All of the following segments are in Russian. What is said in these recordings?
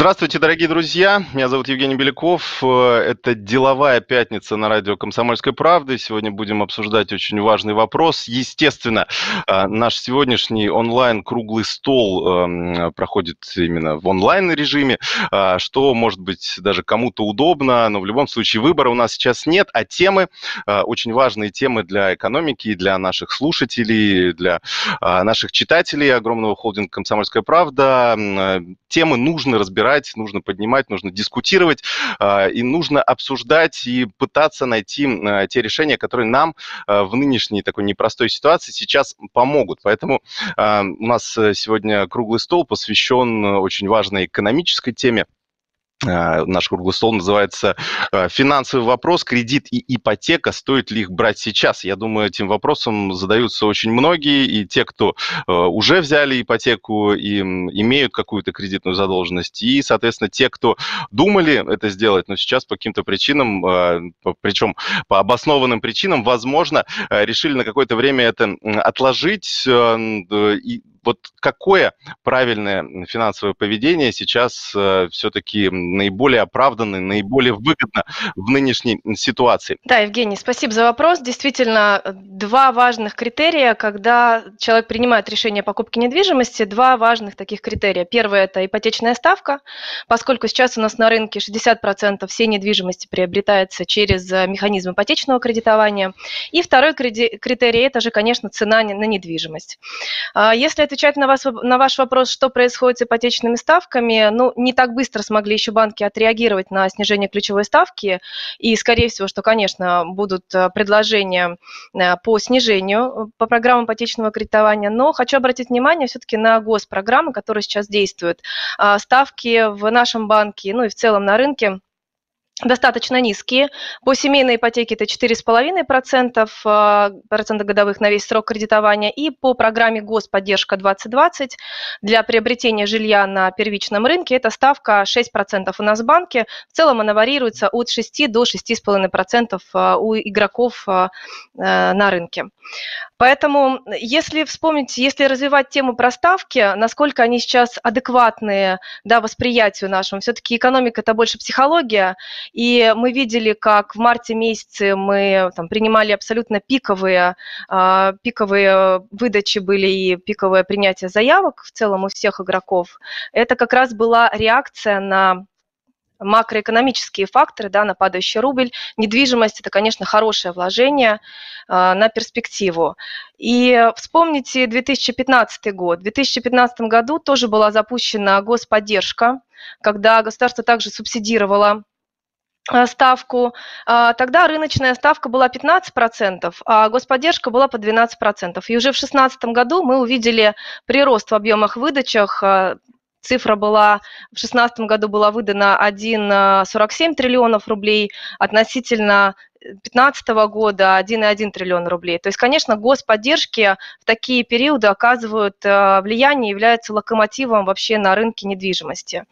Здравствуйте, дорогие друзья. Меня зовут Евгений Беляков. Это «Деловая пятница» на радио «Комсомольской правды». Сегодня будем обсуждать очень важный вопрос. Естественно, а, наш сегодняшний онлайн-круглый стол эм, проходит именно в онлайн-режиме, а, что, может быть, даже кому-то удобно, но в любом случае выбора у нас сейчас нет, а темы, очень важные темы для экономики, для наших слушателей, для наших читателей огромного холдинга «Комсомольская правда». Темы нужно разбирать разбирать, нужно поднимать, нужно дискутировать, а, и нужно обсуждать и пытаться найти а, те решения, которые нам а, в нынешней такой непростой ситуации сейчас помогут. Поэтому у нас сегодня круглый стол посвящен очень важной экономической теме. Э, наш круглый стол называется э, «Финансовый вопрос, кредит и ипотека. Стоит ли их брать сейчас?» Я думаю, этим вопросом задаются очень многие, и те, кто э, уже взяли ипотеку и имеют какую-то кредитную задолженность, и, соответственно, те, кто думали это сделать, но сейчас по каким-то причинам, причем по обоснованным причинам, возможно, решили на какое-то время это отложить, вот какое правильное финансовое поведение сейчас э, все-таки наиболее оправданно, наиболее выгодно в нынешней ситуации? Да, Евгений, спасибо за вопрос. Действительно, два важных критерия, когда человек принимает решение о покупке недвижимости, два важных таких критерия. Первое – это ипотечная ставка, поскольку сейчас у нас на рынке 60% всей недвижимости приобретается через э, механизм ипотечного кредитования. И второй критерий – это же, конечно, цена на недвижимость. А если отвечать на, вас, на ваш вопрос, что происходит с ипотечными ставками, ну, не так быстро смогли еще банки отреагировать на снижение ключевой ставки, и, скорее всего, что, конечно, будут э, предложения э, по снижению э, по программам ипотечного кредитования, но хочу обратить внимание все-таки на госпрограммы, которые сейчас действуют. А, ставки в нашем банке, ну и в целом на рынке достаточно низкие. По семейной ипотеке это 4,5% а, процента годовых на весь срок кредитования. И по программе Господдержка 2020 для приобретения жилья на первичном рынке это ставка 6% у нас в банке. В целом она варьируется от 6 до 6,5% а, у игроков э, на рынке. Поэтому, если вспомнить, если развивать тему про ставки, насколько они сейчас адекватные да, восприятию нашему, все-таки экономика – это больше психология, и мы видели, как в марте месяце мы там, принимали абсолютно пиковые, э, пиковые выдачи были и пиковое принятие заявок в целом у всех игроков. Это как раз была реакция на макроэкономические факторы, да, на падающий рубль. Недвижимость – это, конечно, хорошее вложение э, на перспективу. И вспомните 2015 год. В 2015 году тоже была запущена господдержка, когда государство также субсидировало ставку, а, тогда рыночная ставка была 15%, а господдержка была по 12%. И уже в 2016 году мы увидели прирост в объемах выдачах. Э, цифра была в 2016 году была выдана 1,47 триллионов рублей относительно 2015 года 1,1 триллион рублей. То есть, конечно, господдержки в такие периоды оказывают э, влияние, являются локомотивом вообще на рынке недвижимости.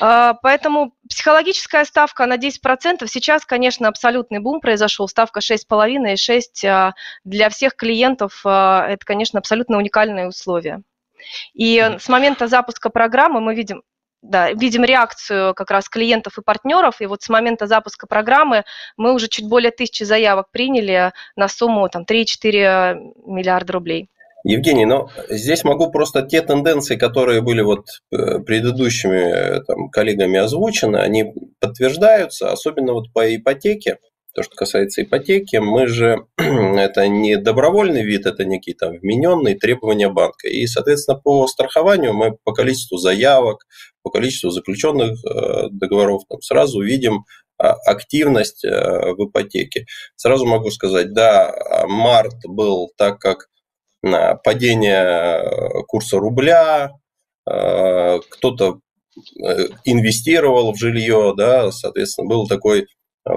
А, поэтому психологическая ставка на 10%. Сейчас, конечно, абсолютный бум произошел. Ставка 6,5 и 6 а, для всех клиентов. А, это, конечно, абсолютно уникальные условия. И с момента запуска программы мы видим, да, видим реакцию как раз клиентов и партнеров, и вот с момента запуска программы мы уже чуть более тысячи заявок приняли на сумму там, 3-4 миллиарда рублей. Евгений, но здесь могу просто те тенденции, которые были вот э, предыдущими э, там, коллегами озвучены, они подтверждаются, особенно вот по ипотеке. То, что касается ипотеки, мы же, это не добровольный вид, это некие там вмененные требования банка. И, соответственно, по страхованию мы по количеству заявок, по количеству заключенных э, договоров там сразу видим а, активность в ипотеке. Сразу могу сказать, да, март был так, как падение э, курса рубля, э, кто-то э, инвестировал в жилье, да, соответственно, был такой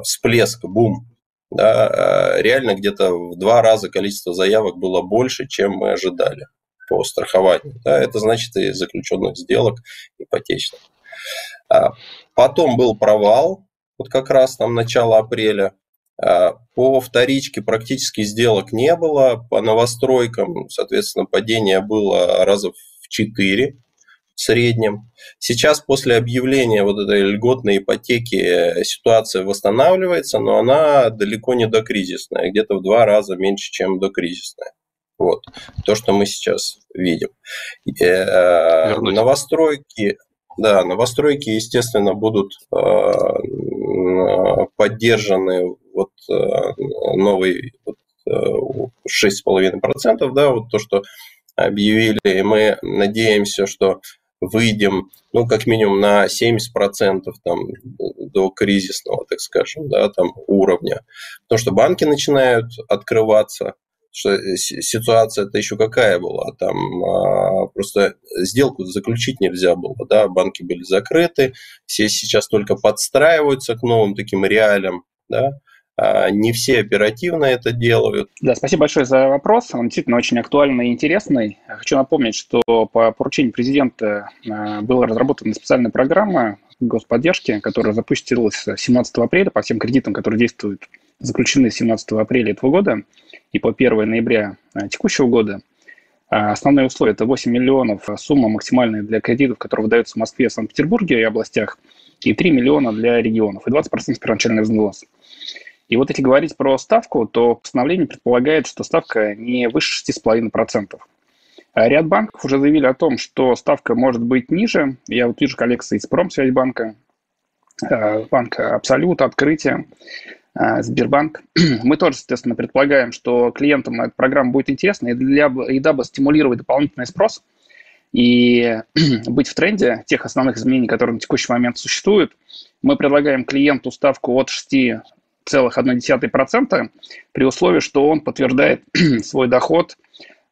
всплеск, бум. Да, реально где-то в два раза количество заявок было больше, чем мы ожидали по страхованию. Да, это значит и заключенных сделок ипотечных. А потом был провал, вот как раз там начало апреля. По вторичке практически сделок не было, по новостройкам, соответственно, падение было раза в 4. в среднем. Сейчас после объявления вот этой льготной ипотеки ситуация восстанавливается, но она далеко не докризисная, где-то в два раза меньше, чем докризисная. Вот то, что мы сейчас видим. Э, Вернуть. Новостройки, да, новостройки, естественно, будут э, поддержаны вот новый вот, 6,5%, да, вот то, что объявили, и мы надеемся, что выйдем, ну, как минимум на 70% там, до кризисного, так скажем, да, там, уровня. Потому что банки начинают открываться, что ситуация-то еще какая была, там а, просто сделку заключить нельзя было, да, банки были закрыты, все сейчас только подстраиваются к новым таким реалиям, да, не все оперативно это делают. Да, спасибо большое за вопрос. Он действительно очень актуальный и интересный. Хочу напомнить, что по поручению президента а, была разработана специальная программа господдержки, которая запустилась 17 апреля по всем кредитам, которые действуют, заключены 17 апреля этого года и по 1 ноября а, текущего года. Основные условия – это 8 миллионов сумма максимальная для кредитов, которые выдаются в Москве, Санкт-Петербурге и областях, и 3 миллиона для регионов, и 20% первоначальный взнос. И вот если говорить про ставку, то постановление предполагает, что ставка не выше 6,5%. А ряд банков уже заявили о том, что ставка может быть ниже. Я вот вижу коллекции из Промсвязьбанка, э, банка Абсолют, Открытие, э, Сбербанк. Мы тоже, естественно, предполагаем, что клиентам эта программа будет интересна, и, для, и дабы стимулировать дополнительный спрос и быть в тренде тех основных изменений, которые на текущий момент существуют, мы предлагаем клиенту ставку от 6 0,1% при условии, что он подтверждает свой доход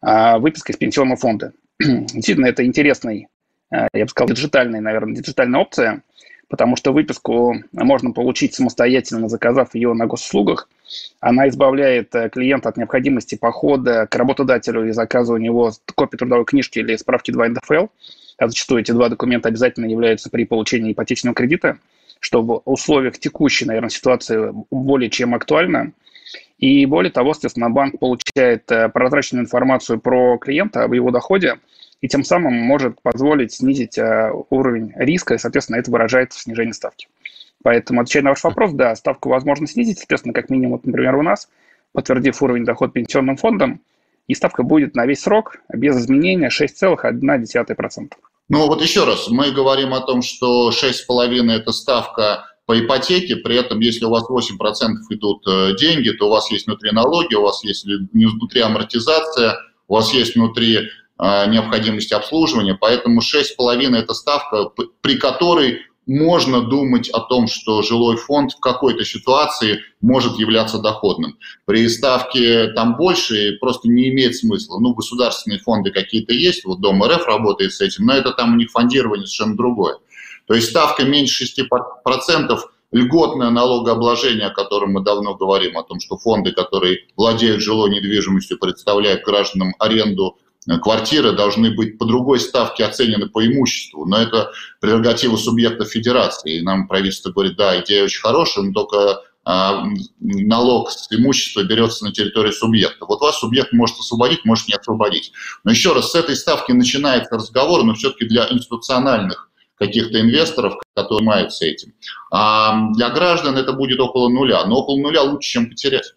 а, выпиской из пенсионного фонда. Действительно, это интересный, а, я бы сказал, диджитальная, наверное, диджитальная опция, потому что выписку можно получить самостоятельно, заказав ее на госуслугах. Она избавляет э, клиента от необходимости похода к работодателю и заказа у него копии трудовой книжки или справки 2 НДФЛ. А зачастую эти два документа обязательно являются при получении ипотечного кредита что в условиях текущей, наверное, ситуации более чем актуально. И более того, соответственно, банк получает э, прозрачную информацию про клиента об его доходе, и тем самым может позволить снизить э, уровень риска, и, соответственно, это выражается в снижении ставки. Поэтому, отвечая на ваш вопрос, да, ставку возможно снизить, соответственно, как минимум, вот, например, у нас, подтвердив уровень доход пенсионным фондом, и ставка будет на весь срок без изменения 6,1%. Ну вот еще раз, мы говорим о том, что 6,5% это ставка по ипотеке, при этом если у вас 8% идут э, деньги, то у вас есть внутри налоги, у вас есть внутри амортизация, у вас есть внутри э, необходимость обслуживания, поэтому 6,5% это ставка, при которой можно думать о том, что жилой фонд в какой-то ситуации может являться доходным. При ставке там больше просто не имеет смысла. Ну, государственные фонды какие-то есть, вот Дом РФ работает с этим, но это там у них фондирование совершенно другое. То есть ставка меньше 6%, льготное налогообложение, о котором мы давно говорим, о том, что фонды, которые владеют жилой недвижимостью, представляют гражданам аренду квартиры должны быть по другой ставке оценены по имуществу, но это прерогатива субъекта федерации. И нам правительство говорит, да, идея очень хорошая, но только а, налог с имущества берется на территории субъекта. Вот вас субъект может освободить, может не освободить. Но еще раз, с этой ставки начинается разговор, но все-таки для институциональных каких-то инвесторов, которые занимаются этим. А для граждан это будет около нуля, но около нуля лучше, чем потерять.